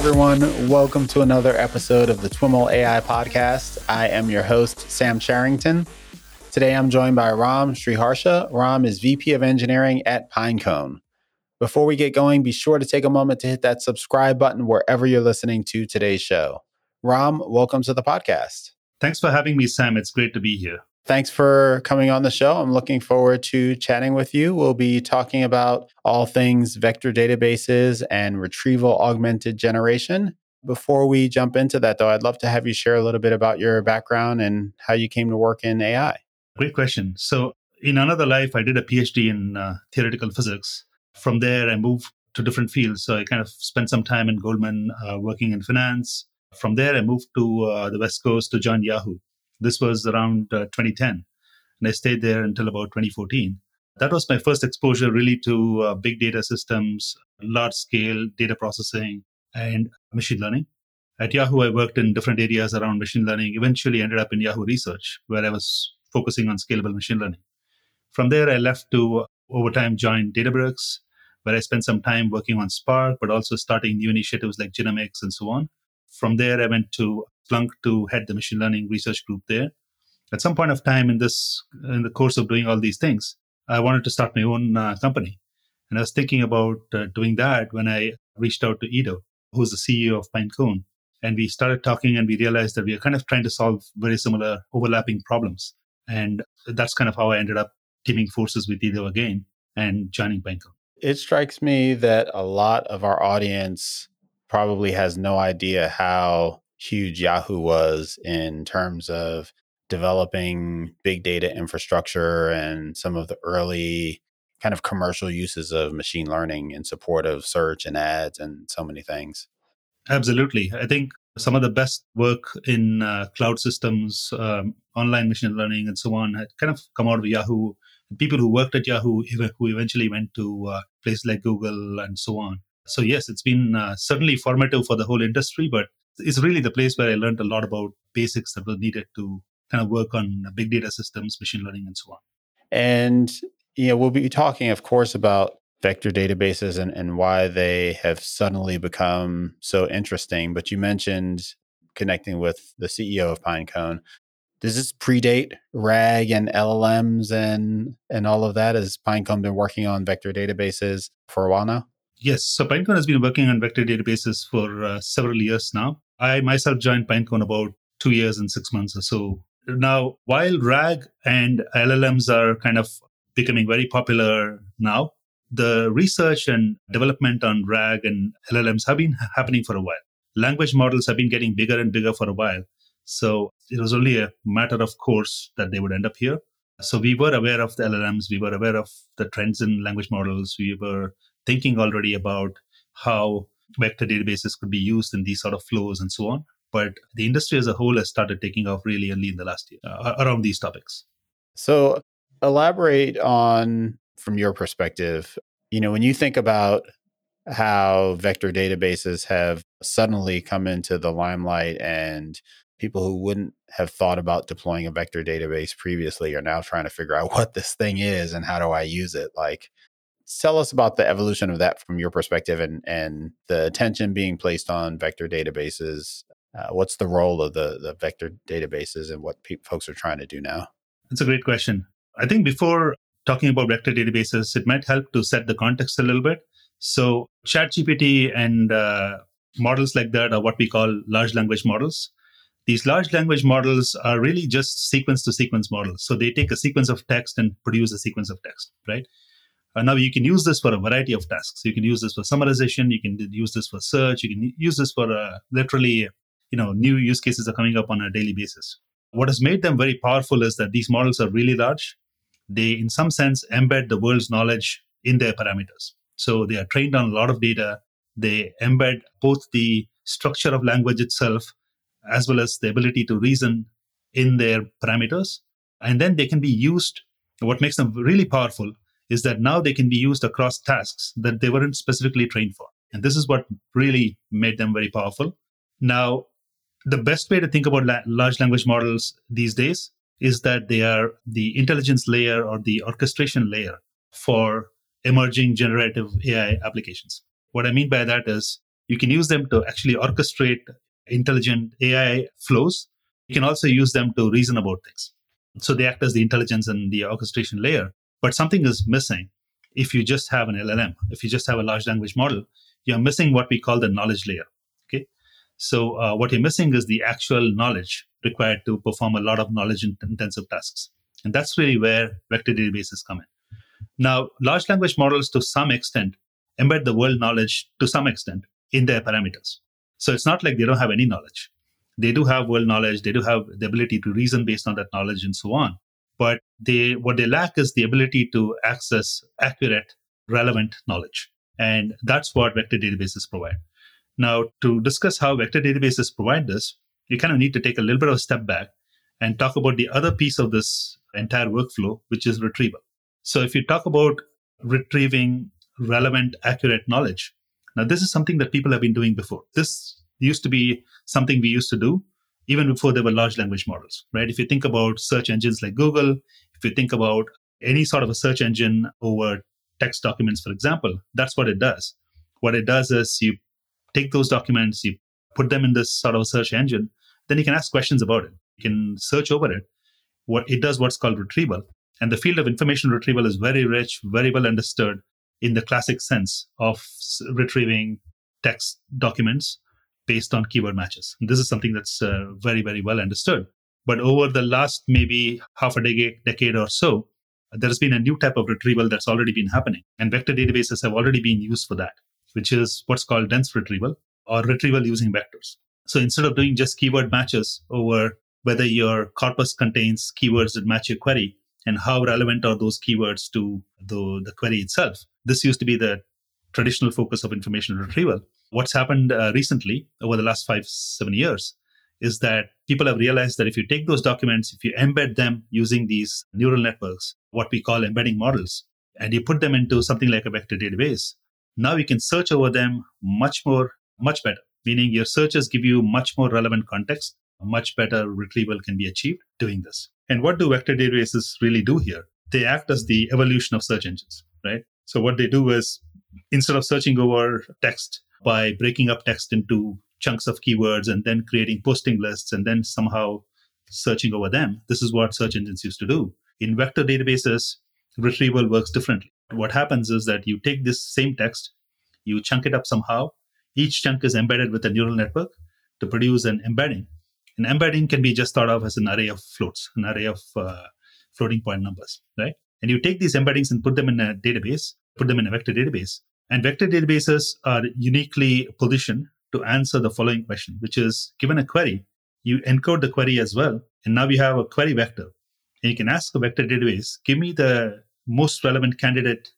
everyone. Welcome to another episode of the TWIML AI podcast. I am your host, Sam Charrington. Today I'm joined by Ram Sriharsha. Ram is VP of Engineering at Pinecone. Before we get going, be sure to take a moment to hit that subscribe button wherever you're listening to today's show. Ram, welcome to the podcast. Thanks for having me, Sam. It's great to be here. Thanks for coming on the show. I'm looking forward to chatting with you. We'll be talking about all things vector databases and retrieval augmented generation. Before we jump into that, though, I'd love to have you share a little bit about your background and how you came to work in AI. Great question. So, in another life, I did a PhD in uh, theoretical physics. From there, I moved to different fields. So, I kind of spent some time in Goldman uh, working in finance. From there, I moved to uh, the West Coast to join Yahoo. This was around uh, 2010. And I stayed there until about 2014. That was my first exposure really to uh, big data systems, large scale data processing, and machine learning. At Yahoo, I worked in different areas around machine learning, eventually ended up in Yahoo Research, where I was focusing on scalable machine learning. From there, I left to over time join Databricks, where I spent some time working on Spark, but also starting new initiatives like Genomics and so on. From there, I went to Splunk to head the machine learning research group there. At some point of time in this, in the course of doing all these things, I wanted to start my own uh, company. And I was thinking about uh, doing that when I reached out to Edo, who's the CEO of Pinecone. And we started talking and we realized that we are kind of trying to solve very similar overlapping problems. And that's kind of how I ended up teaming forces with Edo again and joining Pinecone. It strikes me that a lot of our audience probably has no idea how huge Yahoo was in terms of developing big data infrastructure and some of the early kind of commercial uses of machine learning in support of search and ads and so many things. Absolutely. I think some of the best work in uh, cloud systems, um, online machine learning, and so on had kind of come out of Yahoo. People who worked at Yahoo, who eventually went to uh, places like Google and so on. So, yes, it's been uh, certainly formative for the whole industry, but it's really the place where I learned a lot about basics that were needed to kind of work on big data systems, machine learning, and so on. And you know, we'll be talking, of course, about vector databases and, and why they have suddenly become so interesting. But you mentioned connecting with the CEO of Pinecone. Does this predate RAG and LLMs and and all of that? Has Pinecone been working on vector databases for a while now? Yes. So Pinecone has been working on vector databases for uh, several years now. I myself joined Pinecone about two years and six months or so now, while RAG and LLMs are kind of becoming very popular now, the research and development on RAG and LLMs have been happening for a while. Language models have been getting bigger and bigger for a while. So it was only a matter of course that they would end up here. So we were aware of the LLMs, we were aware of the trends in language models, we were thinking already about how vector databases could be used in these sort of flows and so on but the industry as a whole has started taking off really early in the last year uh, around these topics. So, elaborate on from your perspective, you know, when you think about how vector databases have suddenly come into the limelight and people who wouldn't have thought about deploying a vector database previously are now trying to figure out what this thing is and how do I use it. Like, tell us about the evolution of that from your perspective and, and the attention being placed on vector databases uh, what's the role of the, the vector databases and what pe- folks are trying to do now? That's a great question. I think before talking about vector databases, it might help to set the context a little bit. So, ChatGPT and uh, models like that are what we call large language models. These large language models are really just sequence to sequence models. So, they take a sequence of text and produce a sequence of text, right? Uh, now, you can use this for a variety of tasks. You can use this for summarization, you can use this for search, you can use this for uh, literally you know new use cases are coming up on a daily basis. What has made them very powerful is that these models are really large. They in some sense embed the world's knowledge in their parameters. So they are trained on a lot of data. They embed both the structure of language itself as well as the ability to reason in their parameters. And then they can be used. What makes them really powerful is that now they can be used across tasks that they weren't specifically trained for and this is what really made them very powerful now the best way to think about la- large language models these days is that they are the intelligence layer or the orchestration layer for emerging generative AI applications. What I mean by that is You can use them to actually orchestrate intelligent AI flows. You can also use them to reason about things. So they act as the intelligence and the orchestration layer. But something is missing if you just have an LLM, if you just have a large language model, you're missing what we call the knowledge layer. Okay. So uh, what you're missing is the actual knowledge required to perform a lot of knowledge intensive tasks. And that's really where vector databases come in. Now, large language models to some extent embed the world knowledge to some extent in their parameters. So it's not like they don't have any knowledge. They do have world knowledge, they do have the ability to reason based on that knowledge and so on. But they what they lack is the ability to access accurate, relevant knowledge. And that's what vector databases provide. Now, to discuss how vector databases provide this, you kind of need to take a little bit of a step back and talk about the other piece of this entire workflow, which is retrieval. So if you talk about retrieving relevant, accurate knowledge, now this is something that people have been doing before. This used to be something we used to do even before there were large language models, right? If you think about search engines like Google, if you think about any sort of a search engine over text documents, for example, that's what it does. What it does is you take those documents, you put them in this sort of a search engine, then you can ask questions about it. You can search over it. What it does what's called retrieval. And the field of information retrieval is very rich, very well understood in the classic sense of retrieving text documents based on keyword matches. This is something that's uh, very, very well understood. But over the last maybe half a decade, decade or so, there has been a new type of retrieval that's already been happening. And vector databases have already been used for that, which is what's called dense retrieval or retrieval using vectors. So instead of doing just keyword matches over whether your corpus contains keywords that match your query and how relevant are those keywords to the, the query itself, this used to be the traditional focus of information retrieval. What's happened uh, recently over the last five, seven years is that people have realized that if you take those documents, if you embed them using these neural networks, what we call embedding models, and you put them into something like a vector database, now you can search over them much more, much better, meaning your searches give you much more relevant context. Much better retrieval can be achieved doing this. And what do vector databases really do here? They act as the evolution of search engines, right? So what they do is instead of searching over text by breaking up text into chunks of keywords and then creating posting lists and then somehow searching over them. This is what search engines used to do. In vector databases, retrieval works differently. What happens is that you take this same text, you chunk it up somehow. Each chunk is embedded with a neural network to produce an embedding. An embedding can be just thought of as an array of floats, an array of uh, floating point numbers, right? And you take these embeddings and put them in a database, put them in a vector database, and vector databases are uniquely positioned to answer the following question, which is given a query, you encode the query as well. And now we have a query vector. And you can ask a vector database, give me the most relevant candidate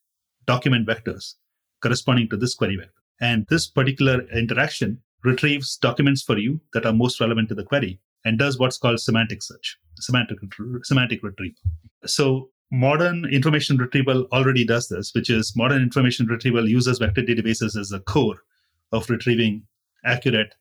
document vectors corresponding to this query vector. And this particular interaction retrieves documents for you that are most relevant to the query and does what's called semantic search, semantic, semantic retrieval. So modern information retrieval already does this, which is modern information retrieval uses vector databases as the core of retrieving accurate,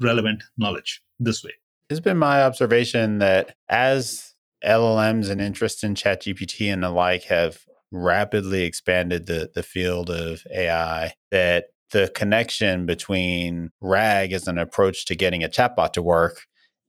relevant knowledge this way. It's been my observation that as LLMs and interest in ChatGPT and the like have rapidly expanded the, the field of AI, that the connection between RAG as an approach to getting a chatbot to work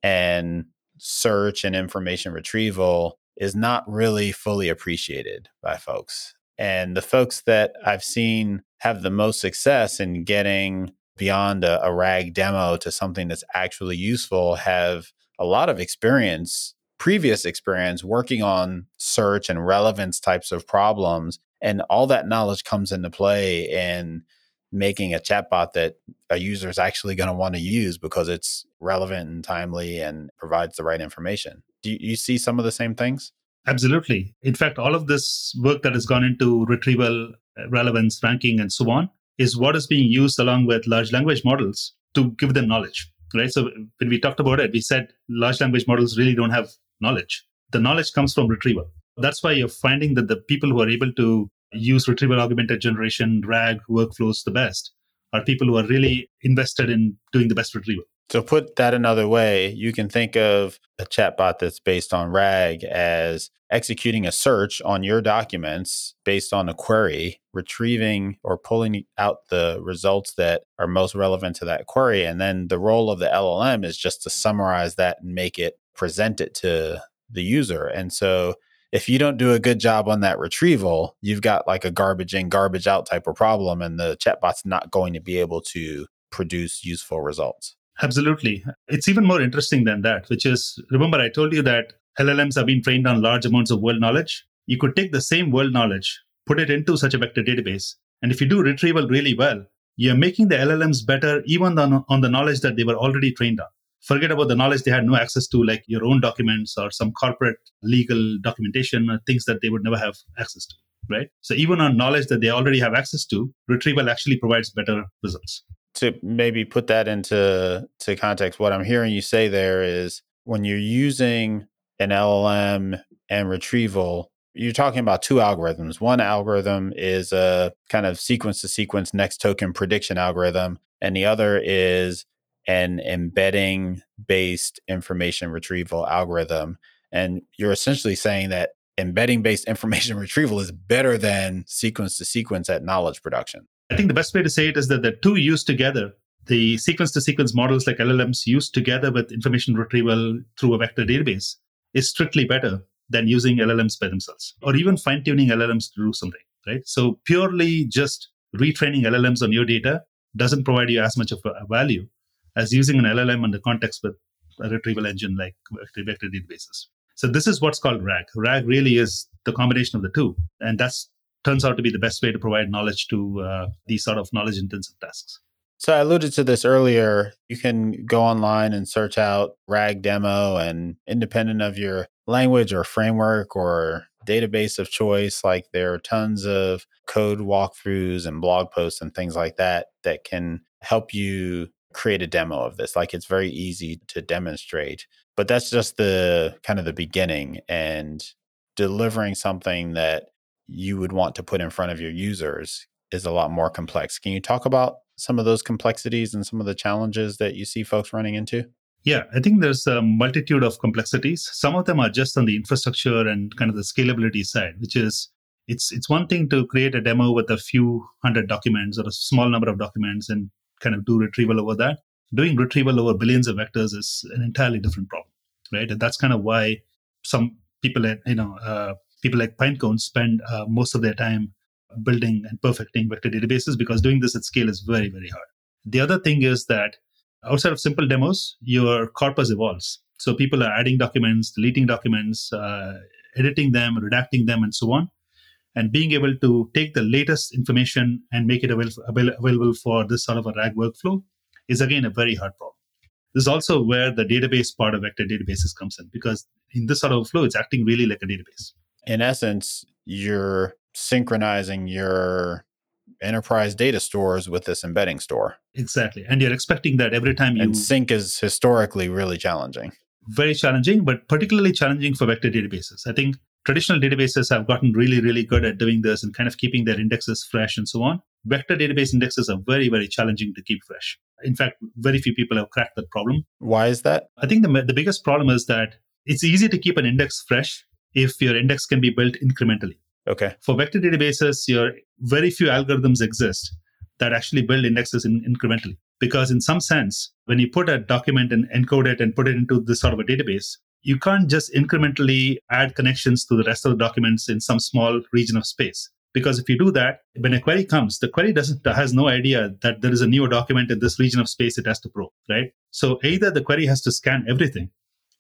and search and information retrieval is not really fully appreciated by folks. And the folks that I've seen have the most success in getting beyond a, a RAG demo to something that's actually useful have a lot of experience, previous experience working on search and relevance types of problems. And all that knowledge comes into play in making a chatbot that a user is actually going to want to use because it's relevant and timely and provides the right information. Do you, you see some of the same things? Absolutely. In fact, all of this work that has gone into retrieval, uh, relevance, ranking, and so on is what is being used along with large language models to give them knowledge. Right. So when we talked about it, we said large language models really don't have knowledge. The knowledge comes from retrieval. That's why you're finding that the people who are able to use retrieval augmented generation, RAG workflows the best are people who are really invested in doing the best retrieval. So, put that another way, you can think of a chatbot that's based on RAG as executing a search on your documents based on a query, retrieving or pulling out the results that are most relevant to that query. And then the role of the LLM is just to summarize that and make it present it to the user. And so, if you don't do a good job on that retrieval, you've got like a garbage in, garbage out type of problem, and the chatbot's not going to be able to produce useful results. Absolutely. It's even more interesting than that, which is remember, I told you that LLMs have been trained on large amounts of world knowledge. You could take the same world knowledge, put it into such a vector database, and if you do retrieval really well, you're making the LLMs better even on, on the knowledge that they were already trained on. Forget about the knowledge they had no access to, like your own documents or some corporate legal documentation, or things that they would never have access to, right? So even on knowledge that they already have access to, retrieval actually provides better results to maybe put that into to context, what I'm hearing you say there is when you're using an LLM and retrieval, you're talking about two algorithms. One algorithm is a kind of sequence to sequence next token prediction algorithm, and the other is an embedding based information retrieval algorithm. And you're essentially saying that embedding based information retrieval is better than sequence to sequence at knowledge production. I think the best way to say it is that the two used together, the sequence to sequence models like LLMs used together with information retrieval through a vector database is strictly better than using LLMs by themselves or even fine tuning LLMs to do something, right? So purely just retraining LLMs on your data doesn't provide you as much of a value as using an LLM in the context with a retrieval engine like vector databases. So this is what's called RAG. RAG really is the combination of the two. And that's turns out to be the best way to provide knowledge to uh, these sort of knowledge intensive tasks. So I alluded to this earlier. You can go online and search out RAG demo, and independent of your language or framework or database of choice, like there are tons of code walkthroughs and blog posts and things like that that can help you create a demo of this. Like it's very easy to demonstrate, but that's just the kind of the beginning and delivering something that you would want to put in front of your users is a lot more complex. Can you talk about some of those complexities and some of the challenges that you see folks running into? Yeah, I think there's a multitude of complexities. Some of them are just on the infrastructure and kind of the scalability side, which is it's it's one thing to create a demo with a few hundred documents or a small number of documents and kind of do retrieval over that. Doing retrieval over billions of vectors is an entirely different problem, right? And that's kind of why some people, you know, uh, people like Pinecone spend uh, most of their time building and perfecting vector databases because doing this at scale is very, very hard. The other thing is that outside of simple demos, your corpus evolves. So people are adding documents, deleting documents, uh, editing them, redacting them, and so on. And being able to take the latest information and make it avail- available for this sort of a RAG workflow is again a very hard problem. This is also where the database part of vector databases comes in because in this sort of flow, it's acting really like a database in essence, you're synchronizing your enterprise data stores with this embedding store. Exactly. And you're expecting that every time you. And sync is historically really challenging. Very challenging, but particularly challenging for vector databases. I think traditional databases have gotten really, really good at doing this and kind of keeping their indexes fresh and so on. Vector database indexes are very, very challenging to keep fresh. In fact, very few people have cracked that problem. Why is that? I think the, the biggest problem is that it's easy to keep an index fresh if your index can be built incrementally. Okay. For vector databases, your very few algorithms exist that actually build indexes in, incrementally. Because in some sense, when you put a document and encode it and put it into this sort of a database, you can't just incrementally add connections to the rest of the documents in some small region of space. Because if you do that, when a query comes, the query doesn't has no idea that there is a new document in this region of space it has to probe, right? So either the query has to scan everything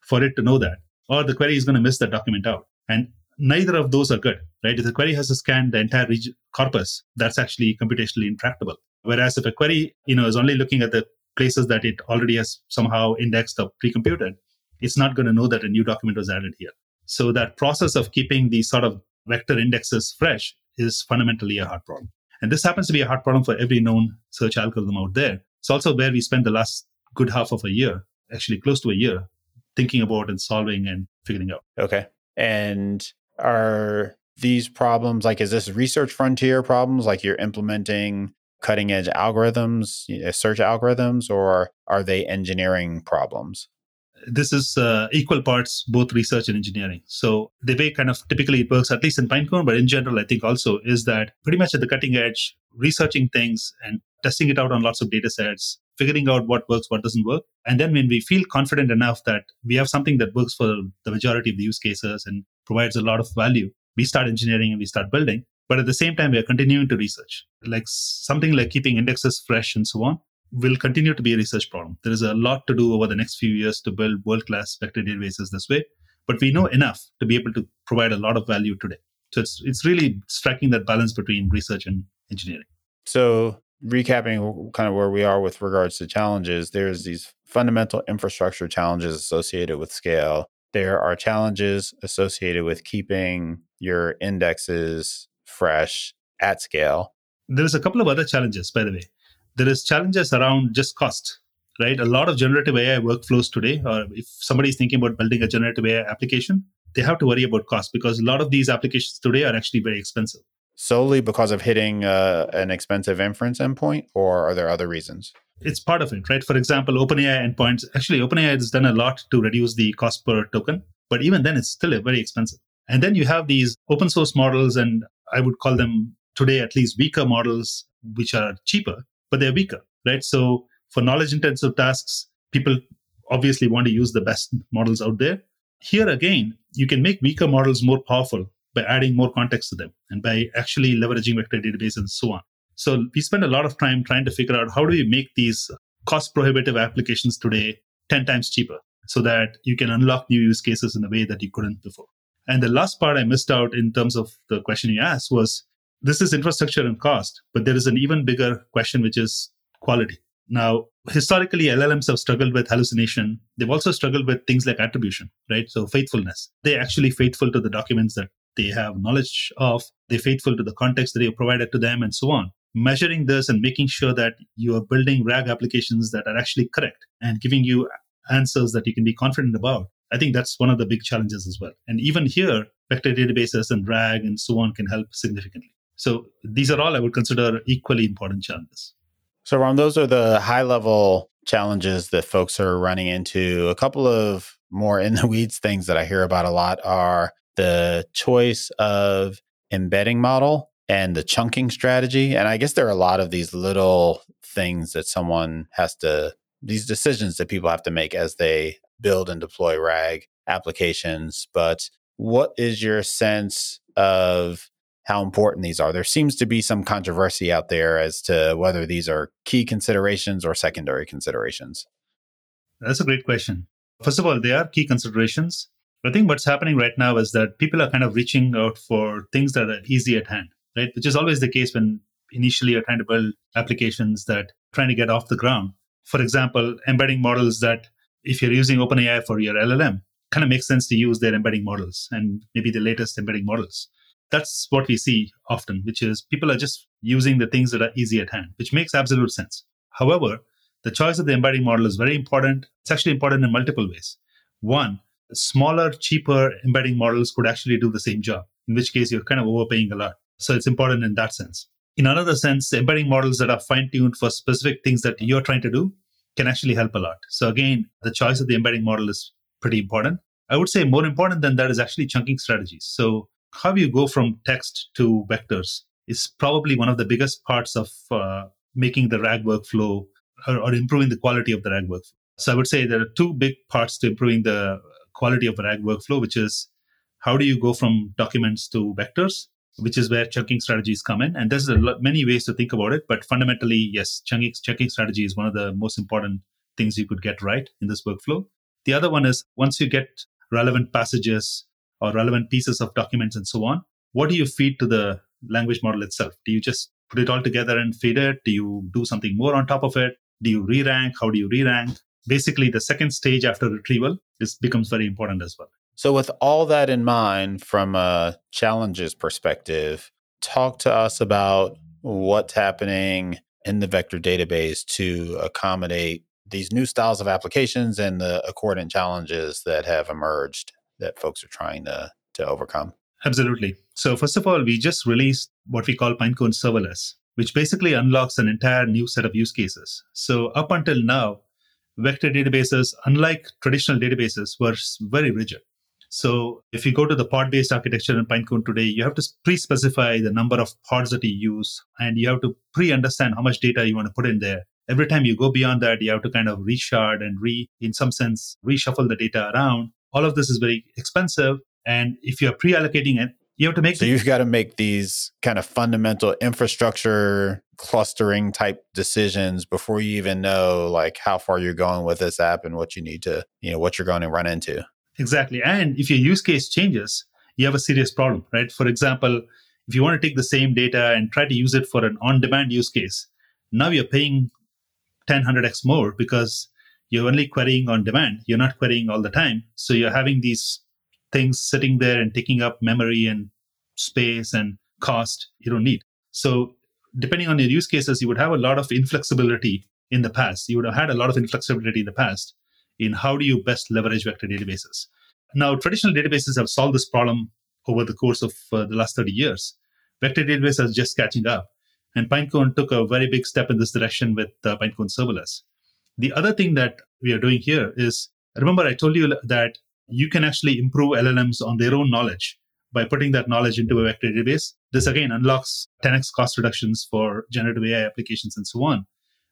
for it to know that, or the query is going to miss the document out. And neither of those are good, right? If the query has to scan the entire corpus, that's actually computationally intractable. Whereas if a query, you know, is only looking at the places that it already has somehow indexed or pre-computed, it's not going to know that a new document was added here. So that process of keeping these sort of vector indexes fresh is fundamentally a hard problem. And this happens to be a hard problem for every known search algorithm out there. It's also where we spent the last good half of a year, actually close to a year, thinking about and solving and figuring out. Okay. And are these problems like is this research frontier problems like you're implementing cutting edge algorithms, search algorithms, or are they engineering problems? This is uh, equal parts both research and engineering. So the way kind of typically it works, at least in Pinecone, but in general, I think also is that pretty much at the cutting edge, researching things and testing it out on lots of data sets, figuring out what works, what doesn't work. And then when we feel confident enough that we have something that works for the majority of the use cases and provides a lot of value, we start engineering and we start building. But at the same time, we are continuing to research. Like something like keeping indexes fresh and so on will continue to be a research problem. There is a lot to do over the next few years to build world class vector databases this way. But we know enough to be able to provide a lot of value today. So it's, it's really striking that balance between research and engineering. So recapping kind of where we are with regards to challenges, there's these fundamental infrastructure challenges associated with scale. There are challenges associated with keeping your indexes fresh at scale. There's a couple of other challenges, by the way. There is challenges around just cost, right? A lot of generative AI workflows today, or if somebody is thinking about building a generative AI application, they have to worry about cost because a lot of these applications today are actually very expensive solely because of hitting uh, an expensive inference endpoint, or are there other reasons? It's part of it, right? For example, OpenAI endpoints. Actually, OpenAI has done a lot to reduce the cost per token, but even then, it's still very expensive. And then you have these open source models, and I would call them today at least weaker models, which are cheaper, but they're weaker, right? So for knowledge intensive tasks, people obviously want to use the best models out there. Here again, you can make weaker models more powerful by adding more context to them and by actually leveraging vector database and so on. So we spend a lot of time trying to figure out how do we make these cost prohibitive applications today 10 times cheaper so that you can unlock new use cases in a way that you couldn't before. And the last part I missed out in terms of the question you asked was this is infrastructure and cost, but there is an even bigger question, which is quality. Now, historically, LLMs have struggled with hallucination. They've also struggled with things like attribution, right? So faithfulness. They're actually faithful to the documents that they have knowledge of, they're faithful to the context that you provided to them, and so on. Measuring this and making sure that you are building RAG applications that are actually correct and giving you answers that you can be confident about. I think that's one of the big challenges as well. And even here, vector databases and RAG and so on can help significantly. So these are all I would consider equally important challenges. So, Ram, those are the high level challenges that folks are running into. A couple of more in the weeds things that I hear about a lot are the choice of embedding model and the chunking strategy. And I guess there are a lot of these little things that someone has to, these decisions that people have to make as they build and deploy RAG applications. But what is your sense of how important these are? There seems to be some controversy out there as to whether these are key considerations or secondary considerations. That's a great question. First of all, they are key considerations. I think what's happening right now is that people are kind of reaching out for things that are easy at hand, right? Which is always the case when initially you're trying to build applications that trying to get off the ground. For example, embedding models that if you're using OpenAI for your LLM, kind of makes sense to use their embedding models and maybe the latest embedding models. That's what we see often, which is people are just using the things that are easy at hand, which makes absolute sense. However, the choice of the embedding model is very important. It's actually important in multiple ways. One, smaller, cheaper embedding models could actually do the same job, in which case you're kind of overpaying a lot. So it's important in that sense. In another sense, embedding models that are fine tuned for specific things that you're trying to do can actually help a lot. So again, the choice of the embedding model is pretty important. I would say more important than that is actually chunking strategies. So how you go from text to vectors is probably one of the biggest parts of uh, making the RAG workflow or, or improving the quality of the RAG workflow. So I would say there are two big parts to improving the quality of RAG workflow, which is how do you go from documents to vectors, which is where chunking strategies come in. And there's a lot, many ways to think about it, but fundamentally, yes, chunking, chunking strategy is one of the most important things you could get right in this workflow. The other one is once you get relevant passages or relevant pieces of documents and so on, what do you feed to the language model itself? Do you just put it all together and feed it? Do you do something more on top of it? Do you re rank? How do you re rank? Basically the second stage after retrieval is becomes very important as well. So with all that in mind from a challenges perspective, talk to us about what's happening in the vector database to accommodate these new styles of applications and the accordant challenges that have emerged that folks are trying to to overcome. Absolutely. So first of all, we just released what we call Pinecone serverless. which basically unlocks an entire new set of use cases. So up until now, vector databases, unlike traditional databases, were very rigid. So if you go to the pod-based architecture in Pinecone today, you have to pre-specify the number of pods that you use, and you have to pre-understand how much data you want to put in there. Every time you go beyond that, you have to kind of reshard and re, in some sense, reshuffle the data around. All of this is very expensive. And if you're pre-allocating you have to make so you've got to make these kind of fundamental infrastructure clustering type decisions before you even know like how far you're going with this app and what you need to you know what you're going to run into. Exactly. And if your use case changes you have a serious problem right? For example if you want to take the same data and try to use it for an on demand use case now you're paying 10 100x more because you're only querying on demand. You're not querying all the time. So you're having these things sitting there and taking up memory and space and cost you don't need. So, depending on your use cases, you would have a lot of inflexibility in the past. You would have had a lot of inflexibility in the past in how do you best leverage vector databases. Now, traditional databases have solved this problem over the course of uh, the last 30 years. Vector databases are just catching up. And Pinecone took a very big step in this direction with uh, Pinecone serverless. The other thing that we are doing here is remember, I told you that you can actually improve LLMs on their own knowledge by putting that knowledge into a vector database. This again unlocks 10x cost reductions for generative AI applications and so on.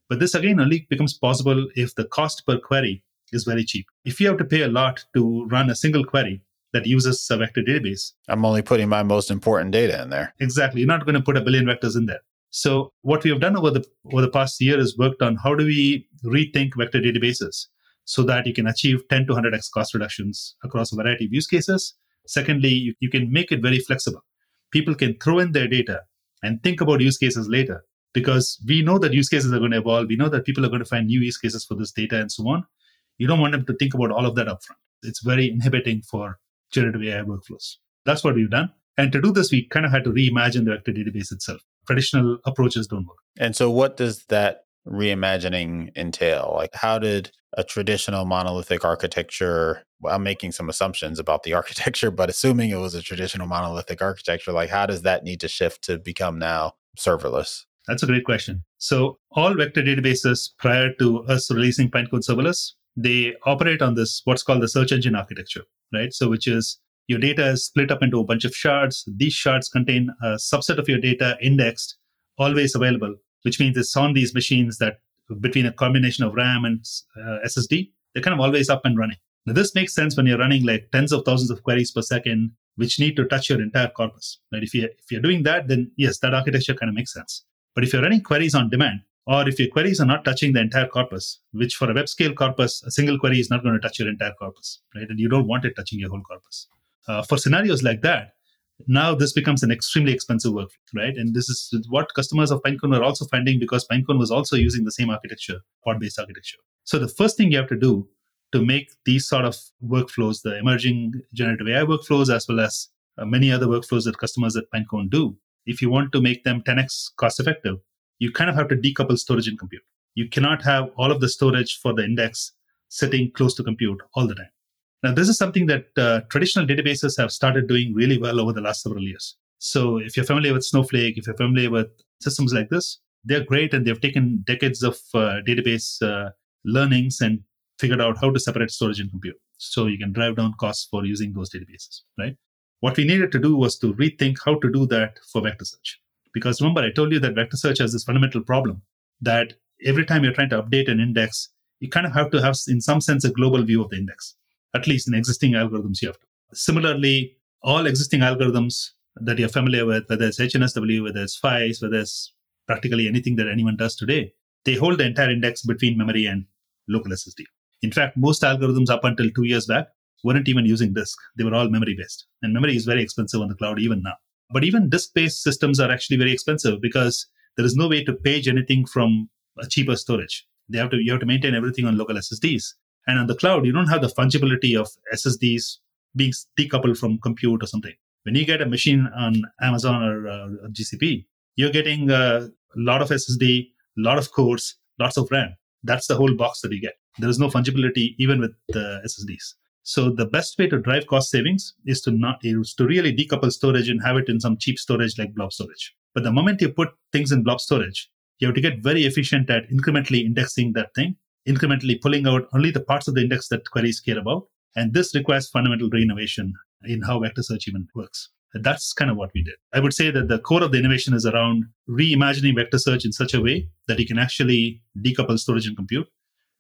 But this again only becomes possible if the cost per query is very cheap. If you have to pay a lot to run a single query that uses a vector database, I'm only putting my most important data in there. Exactly. You're not going to put a billion vectors in there. So what we have done over the over the past year is worked on how do we rethink vector databases so that you can achieve 10 to 100x cost reductions across a variety of use cases. Secondly, you, you can make it very flexible. People can throw in their data and think about use cases later because we know that use cases are going to evolve. We know that people are going to find new use cases for this data and so on. You don't want them to think about all of that upfront. It's very inhibiting for generative AI workflows. That's what we've done. And to do this, we kind of had to reimagine the vector database itself. Traditional approaches don't work. And so, what does that reimagining entail? Like, how did a traditional monolithic architecture? Well, I'm making some assumptions about the architecture, but assuming it was a traditional monolithic architecture, like, how does that need to shift to become now serverless? That's a great question. So, all vector databases prior to us releasing Pinecone serverless, they operate on this what's called the search engine architecture, right? So, which is your data is split up into a bunch of shards. These shards contain a subset of your data indexed, always available which means it's on these machines that between a combination of RAM and uh, SSD, they're kind of always up and running. Now, this makes sense when you're running like tens of thousands of queries per second, which need to touch your entire corpus. Right? If you if you're doing that, then yes, that architecture kind of makes sense. But if you're running queries on demand, or if your queries are not touching the entire corpus, which for a web scale corpus, a single query is not going to touch your entire corpus, right? And you don't want it touching your whole corpus. Uh, for scenarios like that, now this becomes an extremely expensive workflow, right? And this is what customers of Pinecone are also finding because Pinecone was also using the same architecture, pod-based architecture. So the first thing you have to do to make these sort of workflows, the emerging generative AI workflows, as well as uh, many other workflows that customers at Pinecone do, if you want to make them 10x cost effective, you kind of have to decouple storage and compute. You cannot have all of the storage for the index sitting close to compute all the time. Now, this is something that uh, traditional databases have started doing really well over the last several years. So, if you're familiar with Snowflake, if you're familiar with systems like this, they're great and they've taken decades of uh, database uh, learnings and figured out how to separate storage and compute. So, you can drive down costs for using those databases, right? What we needed to do was to rethink how to do that for vector search. Because remember, I told you that vector search has this fundamental problem that every time you're trying to update an index, you kind of have to have, in some sense, a global view of the index at least in existing algorithms you have to. Similarly, all existing algorithms that you're familiar with, whether it's HNSW, whether it's FAISS, whether it's practically anything that anyone does today, they hold the entire index between memory and local SSD. In fact, most algorithms up until two years back weren't even using disk. They were all memory based. And memory is very expensive on the cloud even now. But even disk based systems are actually very expensive because there is no way to page anything from a cheaper storage. They have to you have to maintain everything on local SSDs. And on the cloud, you don't have the fungibility of SSDs being decoupled from compute or something. When you get a machine on Amazon or uh, GCP, you're getting a lot of SSD, a lot of cores, lots of RAM. That's the whole box that you get. There is no fungibility even with the SSDs. So the best way to drive cost savings is to not is to really decouple storage and have it in some cheap storage like blob storage. But the moment you put things in blob storage, you have to get very efficient at incrementally indexing that thing, incrementally pulling out only the parts of the index that queries care about. And this requires fundamental reinnovation in how vector search even works. And that's kind of what we did. I would say that the core of the innovation is around reimagining vector search in such a way that you can actually decouple storage and compute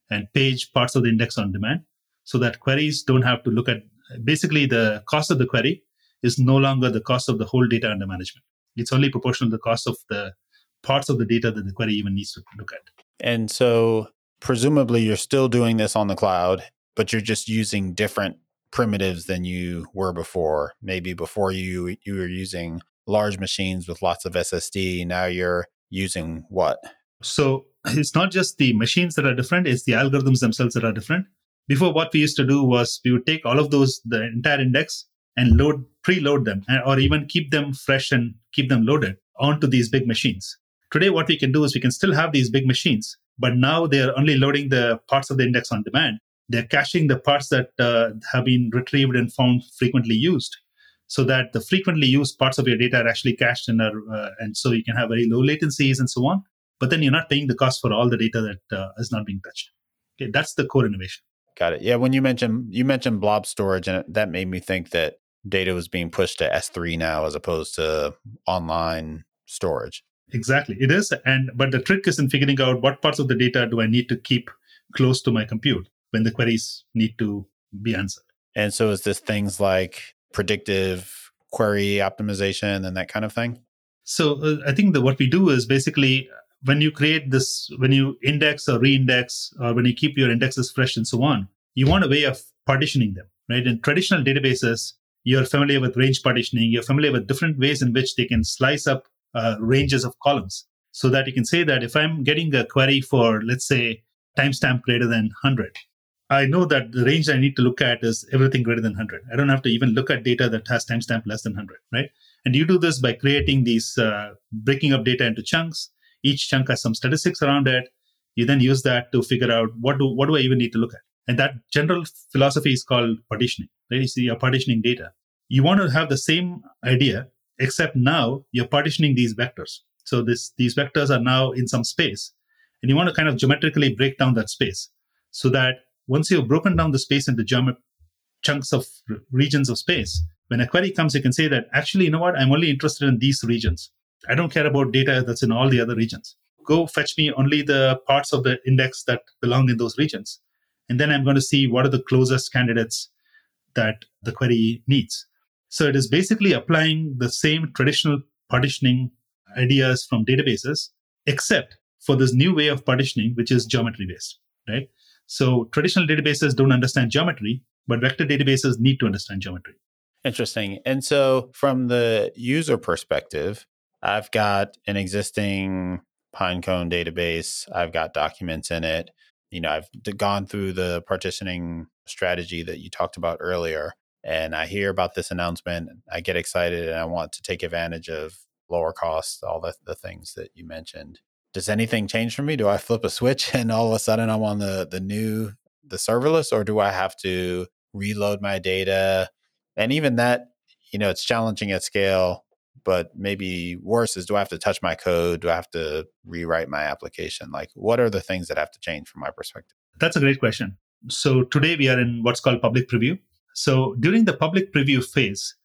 and page parts of the index on demand so that queries don't have to look at basically the cost of the query is no longer the cost of the whole data under management. It's only proportional to the cost of the parts of the data that the query even needs to look at. And so presumably you're still doing this on the cloud, but you're just using different primitives than you were before. Maybe before you you were using large machines with lots of SSD, now you're using what? So it's not just the machines that are different, it's the algorithms themselves that are different. Before what we used to do was we would take all of those the entire index and load preload them or even keep them fresh and keep them loaded onto these big machines. Today, what we can do is we can still have these big machines, but now they're only loading the parts of the index on demand. They're caching the parts that uh, have been retrieved and found frequently used so that the frequently used parts of your data are actually cached and are, uh, and so you can have very low latencies and so on. But then you're not paying the cost for all the data that uh, is not being touched. Okay, that's the core innovation. Got it. Yeah, when you mentioned you mentioned blob storage, and that made me think that data was being pushed to S3 now as opposed to online storage. Exactly. It is. And but the trick is in figuring out what parts of the data do I need to keep close to my compute when the queries need to be answered. And so is this things like predictive query optimization and that kind of thing? So uh, I think that what we do is basically when you create this, when you index or reindex, or when you keep your indexes fresh and so on, you want a way of partitioning them, right? In traditional databases, you're familiar with range partitioning, you're familiar with different ways in which they can slice up uh, ranges of columns so that you can say that if I'm getting a query for, let's say, timestamp greater than 100, I know that the range I need to look at is everything greater than 100. I don't have to even look at data that has timestamp less than 100, right? And you do this by creating these, uh, breaking up data into chunks. Each chunk has some statistics around it. You then use that to figure out what do, what do I even need to look at? And that general philosophy is called partitioning, right? You see, you're partitioning data. You want to have the same idea, except now you're partitioning these vectors. So this, these vectors are now in some space, and you want to kind of geometrically break down that space so that once you've broken down the space into geomet- chunks of regions of space, when a query comes, you can say that actually, you know what, I'm only interested in these regions. I don't care about data that's in all the other regions. Go fetch me only the parts of the index that belong in those regions. And then I'm going to see what are the closest candidates that the query needs. So it is basically applying the same traditional partitioning ideas from databases, except for this new way of partitioning, which is geometry based, right? So traditional databases don't understand geometry, but vector databases need to understand geometry. Interesting. And so from the user perspective, I've got an existing Pinecone database. I've got documents in it you know, I've gone through the partitioning strategy that you talked about earlier, and I hear about this announcement. I get excited and I want to take advantage of lower costs, all the, the things that you mentioned. Does anything change for me? Do I flip a switch and all of a sudden I'm on the the new the serverless, or do I have to reload my data? And even that, you know, it's challenging at scale but maybe worse is do I have to touch my code? Do I have to rewrite my application? Like, what are the things that have to change from my perspective? That's a great question. So, today we are in what's called public preview. So, during the public preview phase,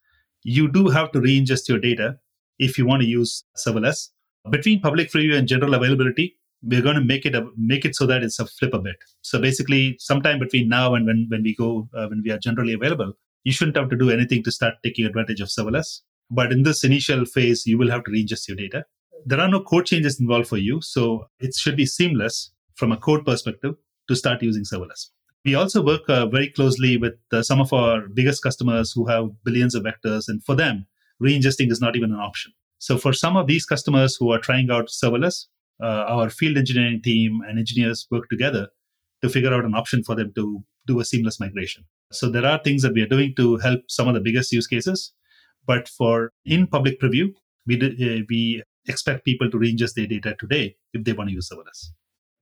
you do have to re ingest your data if you want to use serverless. Between public preview and general availability, we're going to make it a, make it so that it's a flip a bit. So basically, sometime between now and when when we go uh, when we are generally available, you shouldn't have to do anything to start taking advantage of serverless. But in this initial phase, you will have to reingest your data. There are no code changes involved for you. So it should be seamless from a code perspective to start using serverless. We also work uh, very closely with uh, some of our biggest customers who have billions of vectors. And for them, reingesting is not even an option. So for some of these customers who are trying out serverless, uh, our field engineering team and engineers work together to figure out an option for them to do a seamless migration. So there are things that we are doing to help some of the biggest use cases. But for in public preview, we, we expect people to reingest their data today if they want to use serverless.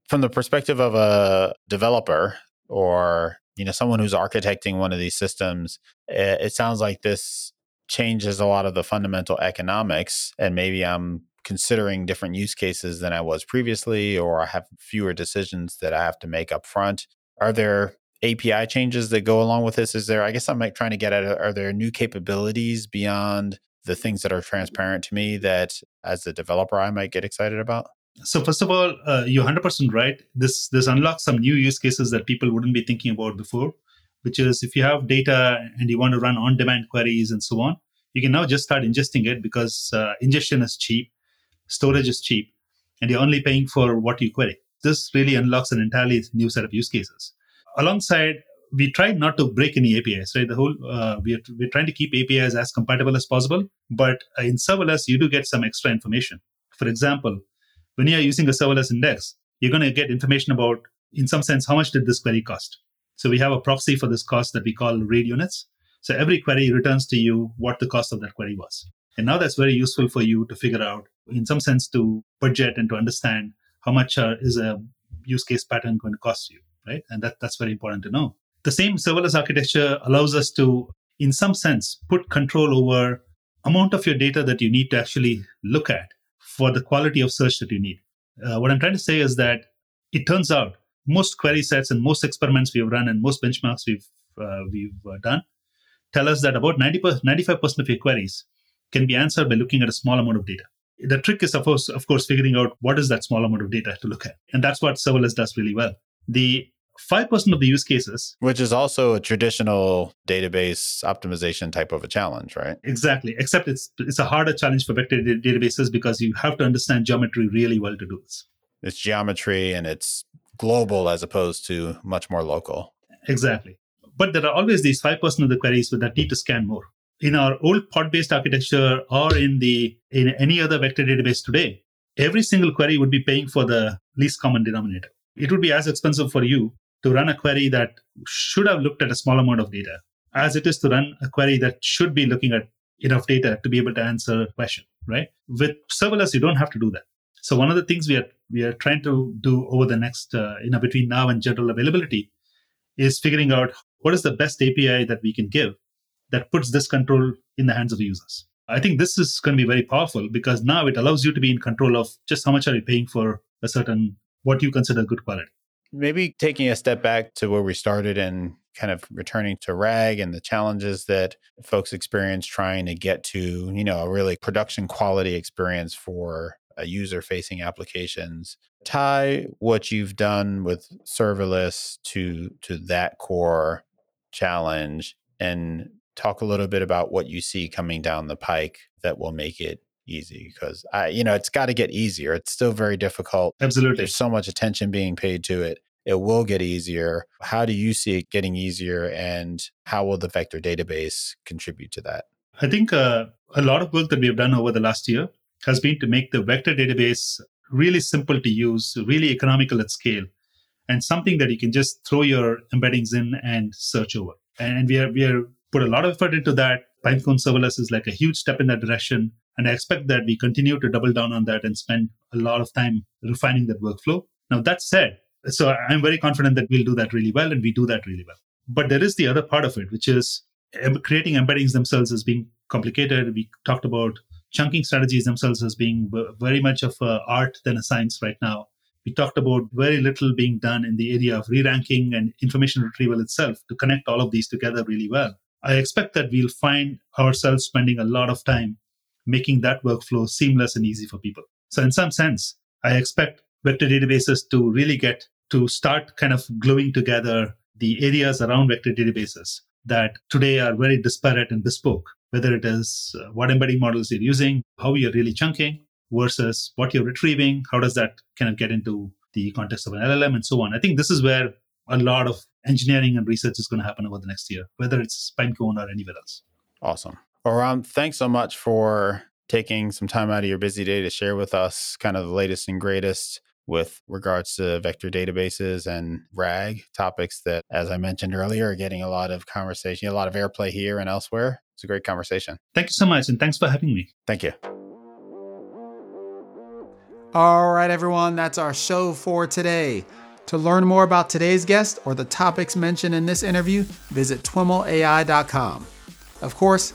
From the perspective of a developer or you know someone who's architecting one of these systems, it, it sounds like this changes a lot of the fundamental economics, and maybe I'm considering different use cases than I was previously, or I have fewer decisions that I have to make up front. Are there API changes that go along with this? Is there, I guess I'm like trying to get at, are there new capabilities beyond the things that are transparent to me that as a developer I might get excited about? So first of all, uh, you're 100% right. This this unlocks some new use cases that people wouldn't be thinking about before, which is if you have data and you want to run on-demand queries and so on, you can now just start ingesting it because uh, ingestion is cheap, storage is cheap, and you're only paying for what you query. This really unlocks an entirely new set of use cases. Alongside, we tried not to break any APIs, right? The whole uh, we're we're trying to keep APIs as compatible as possible, but uh, in serverless you do get some extra information. For example, when you're using a serverless index, you're going to get information about, in some sense, how much did this query cost. So we have a proxy for this cost that we call read units. So every query returns to you what the cost of that query was. And now that's very useful for you to figure out, in some sense, to budget and to understand how much uh, is a use case pattern going to cost you, right? And that, that's very important to know. The same serverless architecture allows us to, in some sense, put control over amount of your data that you need to actually look at for the quality of search that you need. Uh, what I'm trying to say is that it turns out most query sets and most experiments we've run and most benchmarks we've uh, we've uh, done tell us that about 90 95% of your queries can be answered by looking at a small amount of data. The trick is, of course, of course, figuring out what is that small amount of data to look at, and that's what serverless does really well. The 5% of the use cases. Which is also a traditional database optimization type of a challenge, right? Exactly. Except it's it's a harder challenge for vector databases because you have to understand geometry really well to do this. It's geometry and it's global as opposed to much more local. Exactly. But there are always these 5% of the queries that need to scan more. In our old pod-based architecture or in the in any other vector database today, every single query would be paying for the least common denominator. It would be as expensive for you to run a query that should have looked at a small amount of data as it is to run a query that should be looking at enough data to be able to answer a question, right? With serverless, you don't have to do that. So one of the things we are we are trying to do over the next, uh, you know, between now and general availability, is figuring out what is the best API that we can give that puts this control in the hands of the users. I think this is going to be very powerful because now it allows you to be in control of just how much are you paying for a certain what you consider good quality maybe taking a step back to where we started and kind of returning to RAG and the challenges that folks experience trying to get to you know a really production quality experience for uh, a user facing applications tie what you've done with serverless to to that core challenge and talk a little bit about what you see coming down the pike that will make it easy because I, you know, it's got to get easier. It's still very difficult. Absolutely. There's so much attention being paid to it. It will get easier. How do you see it getting easier and how will the vector database contribute to that? I think uh, a lot of work that we have done over the last year has been to make the vector database really simple to use, really economical at scale, and something that you can just throw your embeddings in and search over. And we are we are put a lot of effort into that. Pinecone serverless is like a huge step in that direction. And I expect that we continue to double down on that and spend a lot of time refining that workflow. Now, that said, so I'm very confident that we'll do that really well and we do that really well. But there is the other part of it, which is creating embeddings themselves as being complicated. We talked about chunking strategies themselves as being very much of art than a science right now. We talked about very little being done in the area of re ranking and information retrieval itself to connect all of these together really well. I expect that we'll find ourselves spending a lot of time making that workflow seamless and easy for people. So, in some sense, I expect vector databases to really get to start kind of gluing together the areas around vector databases that today are very disparate and bespoke, whether it is uh, what embedding models you're using, how you're really chunking versus what you're retrieving, how does that kind of get into the context of an LLM and so on. I think this is where a lot of engineering and research is going to happen over the next year, whether it's Pinecone or anywhere else. Awesome. Well, thanks so much for taking some time out of your busy day to share with us kind of the latest and greatest with regards to vector databases and RAG topics that, as I mentioned earlier, are getting a lot of conversation, a lot of airplay here and elsewhere. It's a great conversation. Thank you so much. And thanks for having me. Thank you. All right, everyone, that's our show for today. To learn more about today's guest or the topics mentioned in this interview, visit twimlai.com. Of course,